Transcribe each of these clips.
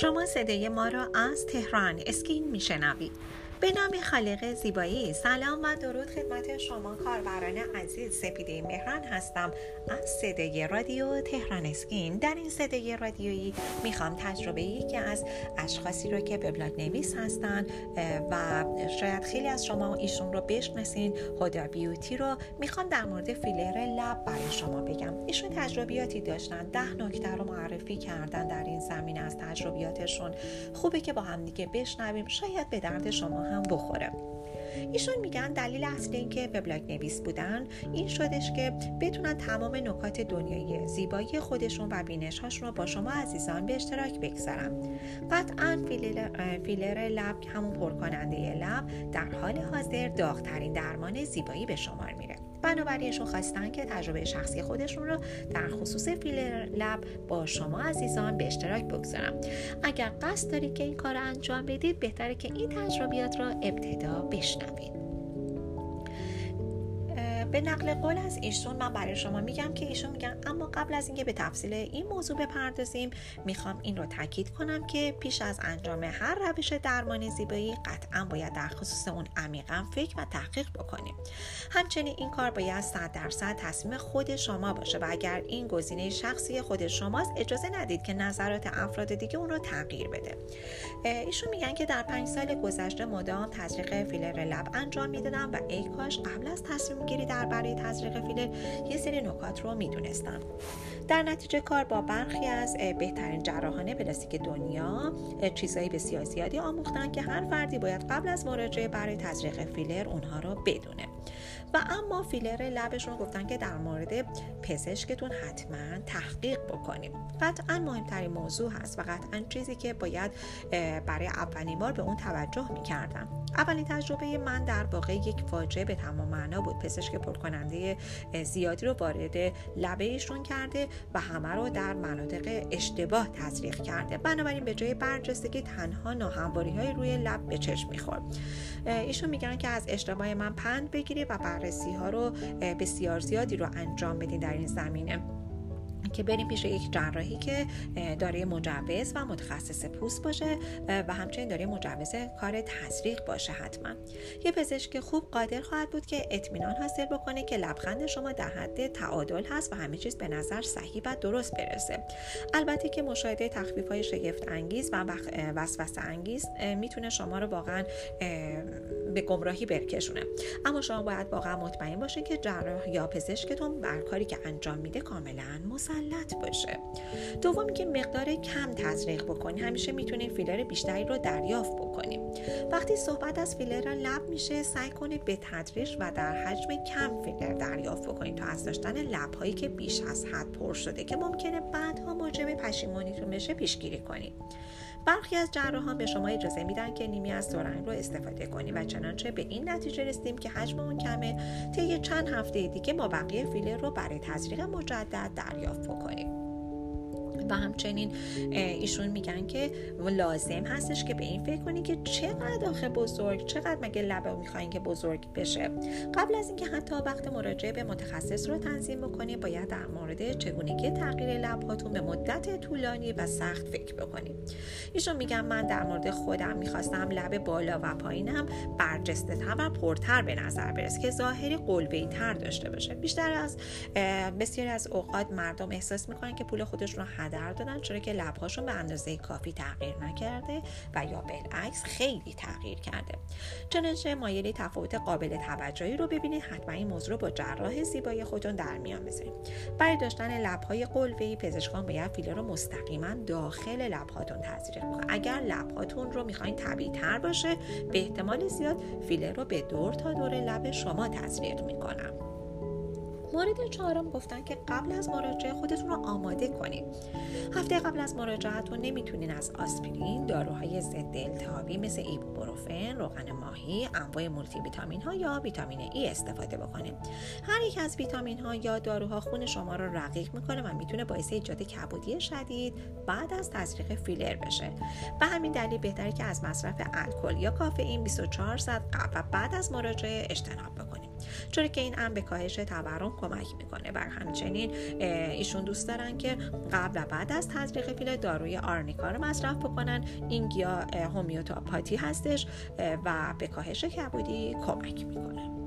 شما صدای ما را از تهران اسکین میشنوید. به نام خالق زیبایی. سلام و درود خدمت شما کاربران عزیز. سپیده مهران هستم از صدای رادیو تهران اسکین. در این صدای رادیویی می‌خوام تجربه یکی از اشخاصی رو که وبلاگ نویس هستن و شاید خیلی از شما ایشون رو بشناسین هدا بیوتی رو می‌خوام در مورد فیلر لب برای شما بگم. ایشون تجربیاتی داشتن ده نکته رو معرفی کردن در این زمینه از تجربیاتشون. خوبه که با هم دیگه بشنویم. شاید به درد شما هم بخوره. ایشون میگن دلیل اصلی اینکه وبلاگ نویس بودن این شدش که بتونن تمام نکات دنیای زیبایی خودشون و بینش رو با شما عزیزان به اشتراک بگذارن. قطعا فیلر لب همون پرکننده لب در حال حاضر داغترین درمان زیبایی به شمار میره. بنابراینشون خواستن که تجربه شخصی خودشون رو در خصوص فیلر لب با شما عزیزان به اشتراک بگذارم. اگر قصد دارید که این کار انجام بدید بهتره که این تجربیات را ابتدا بشنوید. به نقل قول از ایشون من برای شما میگم که ایشون میگن اما قبل از اینکه به تفصیل این موضوع بپردازیم می‌خوام این رو تاکید کنم که پیش از انجام هر روش درمان زیبایی قطعا باید در خصوص اون عمیقا فکر و تحقیق بکنیم. همچنین این کار باید صد درصد تصمیم خود شما باشه و اگر این گزینه شخصی خود شماست اجازه ندید که نظرات افراد دیگه اون رو تغییر بده. ایشون میگن که در پنج سال گذشته مدام تزریق فیلر لب انجام می‌دادم و ای کاش قبل از تصمیم گیری برای تزریق فیلر یه سری نکات رو می‌دونستم. در نتیجه کار با برخی از بهترین جراحان پلاستیک دنیا چیزهای بسیار زیادی آموختن که هر فردی باید قبل از مراجعه برای تزریق فیلر اونها رو بدونه. و اما فیلر لبشون گفتن که در مورد پزشکتون حتما تحقیق بکنیم. قطعا مهمترین موضوع هست و قطعا چیزی که باید برای اولین بار به اون توجه می‌کردم. اولین تجربه من در واقع یک فاجعه به تمام معنا بود. پزشک پرکننده زیادی رو وارد لبه ایشون کرده و همه رو در مناطق اشتباه تزریق کرده. بنابراین به جای برجستگی تنها ناهمواری های روی لب به چشم می‌خورد. ایشون میگن که از اشتباه من پند بگیری و بررسی ها رو بسیار زیادی رو انجام بدین در این زمینه. که بریم پیش یک جراحی که داره مجوز و متخصص پوست باشه و همچنین داره مجوز کار تزریق باشه حتما. یه پزشک خوب قادر خواهد بود که اطمینان حاصل بکنه که لبخند شما در حد تعادل هست و همه چیز به نظر صحیح و درست برسه. البته که مشاهده تخفیف های شگفت انگیز و وسوسه انگیز می‌تونه شما رو واقعا به گمراهی برکشونه. اما شما باید واقعا مطمئن باشین که جراح یا پزشکتون بر کاری که انجام میده کاملا مسلط باشه. دومی که مقدار کم تزریق بکنی. همیشه می‌تونید فیلر بیشتری رو دریافت بکنیم. وقتی صحبت از فیلر لب میشه سعی کنید به تدریج و در حجم کم فیلر دریافت بکنید تا از داشتن لبهایی که بیش از حد پر شده که ممکنه بعدها موجب پشیمانیتون بشه پیشگیری کنید برخی از جراحان به شما اجازه میدن که نیمی از سرنگ رو استفاده کنی و چنانچه به این نتیجه رسیدیم که حجم اون کمه طی چند هفته دیگه ما بقیه فیلر رو برای تزریق مجدد دریافت بکنیم. و همچنین ایشون میگن که لازم هستش که به این فکر کنی که چقدر آخه بزرگ چقدر مگه لبه می‌خواین که بزرگ بشه. قبل از اینکه حتی وقت مراجعه به متخصص رو تنظیم بکنی باید در مورد چگونگی تغییر لبهاتون به مدت طولانی و سخت فکر بکنیم ایشون میگن من در مورد خودم می‌خواستم لب بالا و پایینم برجسته تر و پرتر به نظر برسه که ظاهری قلبه تر داشته باشه. بیشتر از بسیاری از اوقات مردم احساس می‌کنن که پول خودشون رو هدر دادن چرا که لبهاشون به اندازه کافی تغییر نکرده و یا بالعکس خیلی تغییر کرده. چنانچه مایلی تفاوت قابل توجهی رو ببینید حتما این موضوع رو با جراح زیبایی خودتون در میان بذارید. برای داشتن لبهای قلوه‌ای پزشکان باید فیلر رو مستقیما داخل لبهاتون تزریق کنن اگر لبهاتون رو می‌خواین طبیعی تر باشه به احتمال زیاد فیلر رو به دور تا دور لب شما تزریق می‌کنم مورد چهارم گفتن که قبل از مراجعه خودتون رو آماده کنید. هفته قبل از مراجعتون نمی‌تونین از آسپرین داروهای ضد التهابی مثل ایبوپروفن روغن ماهی انواع مولتی ویتامین ها یا ویتامین ای استفاده بکنید هر یک از ویتامین ها یا داروها خون شما رو رقیق می‌کنه و می‌تونه باعث ایجاد کبودی شدید بعد از تزریق فیلر بشه. به همین دلیل بهتره که از مصرف الکل یا کافئین 24 ساعت قبل و بعد از مراجعه اجتناب بکنیم چون که این هم به کاهش تورم کمک می‌کنه. و همچنین ایشون دوست دارن که قبل و بعد از تزریق فیلر داروی آرنیکا رو مصرف بکنن. این گیا هومیوتاپاتی هستش و به کاهش کبودی کمک می‌کنه.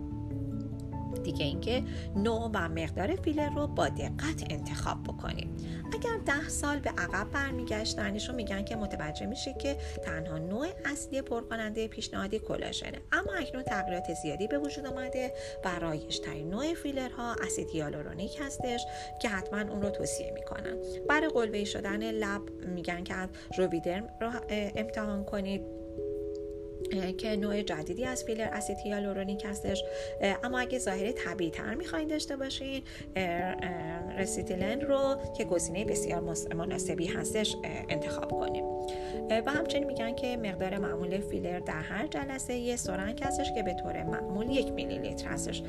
دیگه اینکه نوع و مقدار فیلر رو با دقت انتخاب بکنیم. اگر ده سال به عقب برمیگشتن ایشون میگن که متوجه میشه که تنها نوع اصلی پرکننده پیشنهادی کلاژنه اما اکنون تغییرات زیادی به وجود آمده و رایجترین نوع فیلرها اسید هیالورونیک هستش که حتما اون رو توصیه می‌کنن. برای قلوه شدن لب میگن که از رویدرم رو امتحان کنید. که نوع جدیدی از فیلر اسید هیالورونیک هستش اما اگه ظاهر طبیعی تر می‌خواین داشته باشین رسیتیلن رو که گزینه بسیار مناسبی هستش انتخاب کنیم. و همچنین میگن که مقدار معمول فیلر در هر جلسه یه سرنگ هستش که به طور معمول یک میلی لیتر هستش.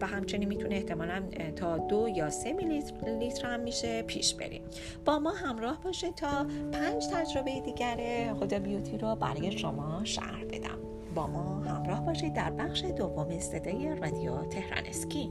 و همچنین می‌تونه احتمالا تا دو یا سه میلی لیتر هم میشه پیش بریم با ما همراه باشه تا پنج تجربه دیگر خدا بیوتی رو برای شما بدم. با ما همراه باشید در بخش دوم صدای رادیو تهران اسکی.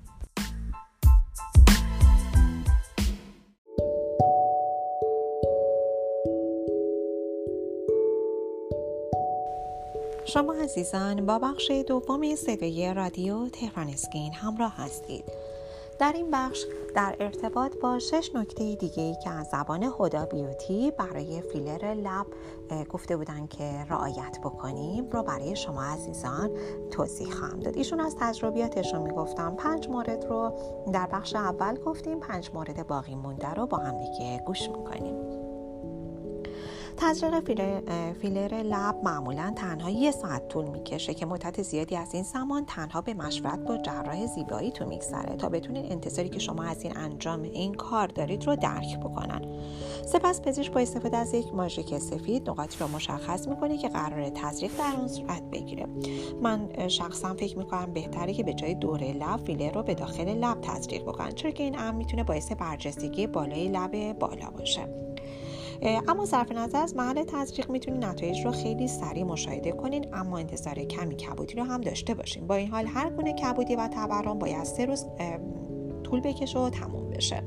شما عزیزان با بخش دوم صدای رادیو تهران اسکین همراه هستید. در این بخش در ارتباط با شش نکته دیگه ای که از زبان هدا بیوتی برای فیلر لب گفته بودن که رعایت بکنیم رو برای شما عزیزان توضیح خواهم داد. ایشون از تجربیاتشون می‌گفتم. پنج مورد رو در بخش اول گفتیم. پنج مورد باقی مونده رو با هم دیگه گوش می‌کنیم. تزریق فیلر, لب معمولا تنها یه ساعت طول می‌کشه که مدت زیادی از این زمان تنها به مشورت با جراح زیبایی تو میگذره تا بتونین انتظاری که شما از این انجام این کار دارید رو درک بکنن. سپس پزشک با استفاده از یک ماژیک سفید نقاطی رو مشخص می‌کنه که قرار تزریق در اون صورت بگیره. من شخصا فکر می‌کنم بهتره که به جای دوره لب فیلر رو به داخل لب تزریق بکنن چون که این امر می‌تونه باعث برجستگی بالای لب بالا باشه. اما صرف نظر از محل تزریق می‌تونید نتایج رو خیلی سریع مشاهده کنین اما انتظار کمی کبودی رو هم داشته باشین. با این حال هر گونه کبودی و تورم باید سه روز طول بکشه و تموم بشه.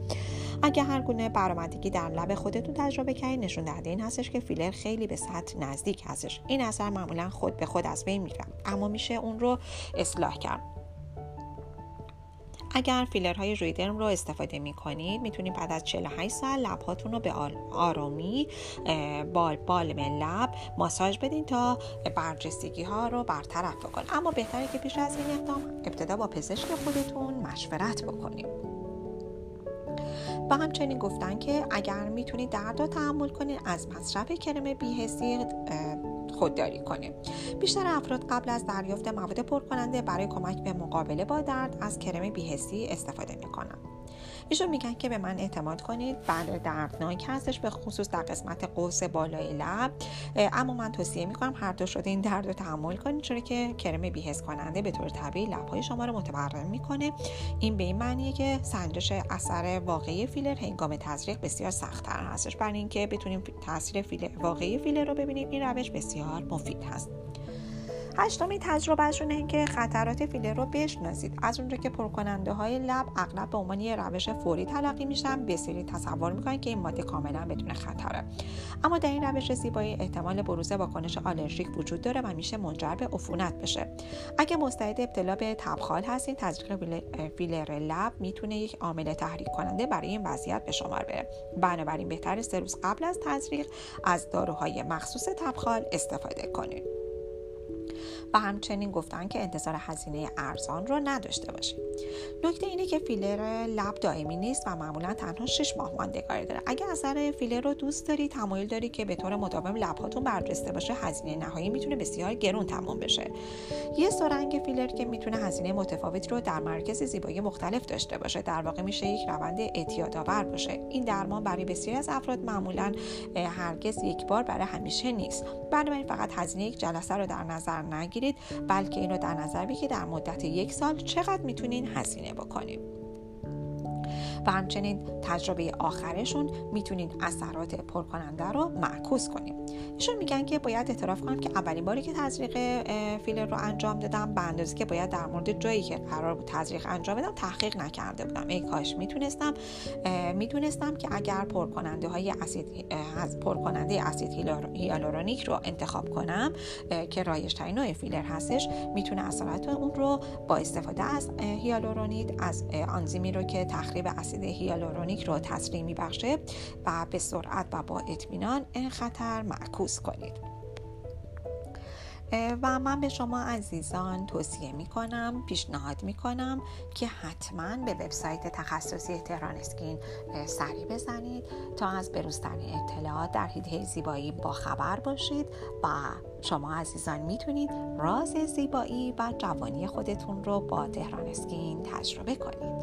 اگه هر گونه برآمدگی در لب خودتون تجربه کردید نشون دهنده این هستش که فیلر خیلی به سطح نزدیک هستش. این اثر معمولا خود به خود از بین میره اما میشه اون رو اصلاح کرد. اگر فیلرهای روی درم رو استفاده می کنید می‌تونید بعد از 48 ساعت لبهاتون رو به آرامی بال بالم لب ماساژ بدین تا برجستگی ها رو برطرف بکنید. اما بهتره که پیش از این اقدام ابتدا با پزشک خودتون مشورت بکنید. و همچنین گفتن که اگر می‌تونید درد رو تحمل کنید از مصرف کرم بیهسی خودداری کنیم. بیشتر افراد قبل از دریافت مواد پرکننده برای کمک به مقابله با درد از کرم بیهسی استفاده می‌کنند. ایشون میگن که به من اعتماد کنید. بله دردناک هستش به خصوص در قسمت قوس بالای لب. اما من توصیه می‌کنم هر دو شده این درد رو تحمل کنید چون که کرم بیهس کننده به طور طبیعی لبهای شما رو متورم می‌کنه. این به این معنیه که سنجش اثر واقعی فیلر هنگام تزریق بسیار سختتر هستش. برای اینکه بتونیم تاثیر فیلر واقعی فیلر رو ببینیم این روش بسیار مفید هست. هشتمین تجربهشون اینه که خطرات فیلر رو بشناسید. از اونجا که پرکننده های لب اغلب به عنوان یه روش فوری تلقی میشن بسیاری تصور می‌کنن که این ماده کاملا بدون خطره. اما در این روش زیبایی احتمال بروز واکنش آلرژیک وجود داره و میشه منجر به عفونت بشه. اگه مستعد ابتلا به تبخال هستین تزریق فیلر لب می‌تونه یک عامل تحریک کننده برای این وضعیت به شمار بره. بنابراین بهتر سه روز قبل از تزریق از داروهای مخصوص تبخال استفاده کنید و همچنین گفتن که انتظار هزینه ارزان رو نداشته باشید نکته اینه که فیلر لب دائمی نیست و معمولا تنها 6 ماه ماندگاری داره. اگر اثر فیلر رو دوست داری تمایل داری که به طور مداوم لبهاتون برجسته باشه هزینه نهایی می‌تونه بسیار گرون تمام بشه. یه سرنگ فیلر که می‌تونه هزینه متفاوتی رو در مرکز زیبایی مختلف داشته باشه در واقع میشه یک روند اعتیادآور باشه. این درمان برای بسیاری از افراد معمولا هرگز یک بار برای همیشه نیست. بنابراین فقط هزینه یک جلسه رو در نظر نگیرید بلکه اینو در نظر بگیرید در مدت یک سال چقدر می‌تونین هزینه بکنید و همچنین تجربه آخرشون می‌تونین اثرات پرکننده رو معکوس کنیم ایشون میگن که باید اعتراف کنم که اولین باری که تزریق فیلر رو انجام دادم به اندازه که باید در مورد جایی که قرار بود تزریق انجام بدم تحقیق نکرده بودم. ای کاش می‌تونستم می‌دونستم که اگر پرکننده های اسید از پرکننده اسید هیالورونیک رو انتخاب کنم که رایج ترین نوع فیلر هستش می‌تونه اثرات اون رو با استفاده از هیالورونید از آنزیمی رو که تخریب اسید هیالورونیک رو تسریع میبخشه و به سرعت و با اطمینان خطر معکوس کنید. و من به شما عزیزان توصیه می کنم پیشنهاد می کنم که حتما به وبسایت تخصصی تهران اسکین سری بزنید تا از بروزترین اطلاعات در حیطه زیبایی با خبر باشید و شما عزیزان می‌تونید راز زیبایی و جوانی خودتون رو با تهران اسکین تجربه کنید.